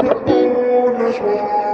Perdona, João.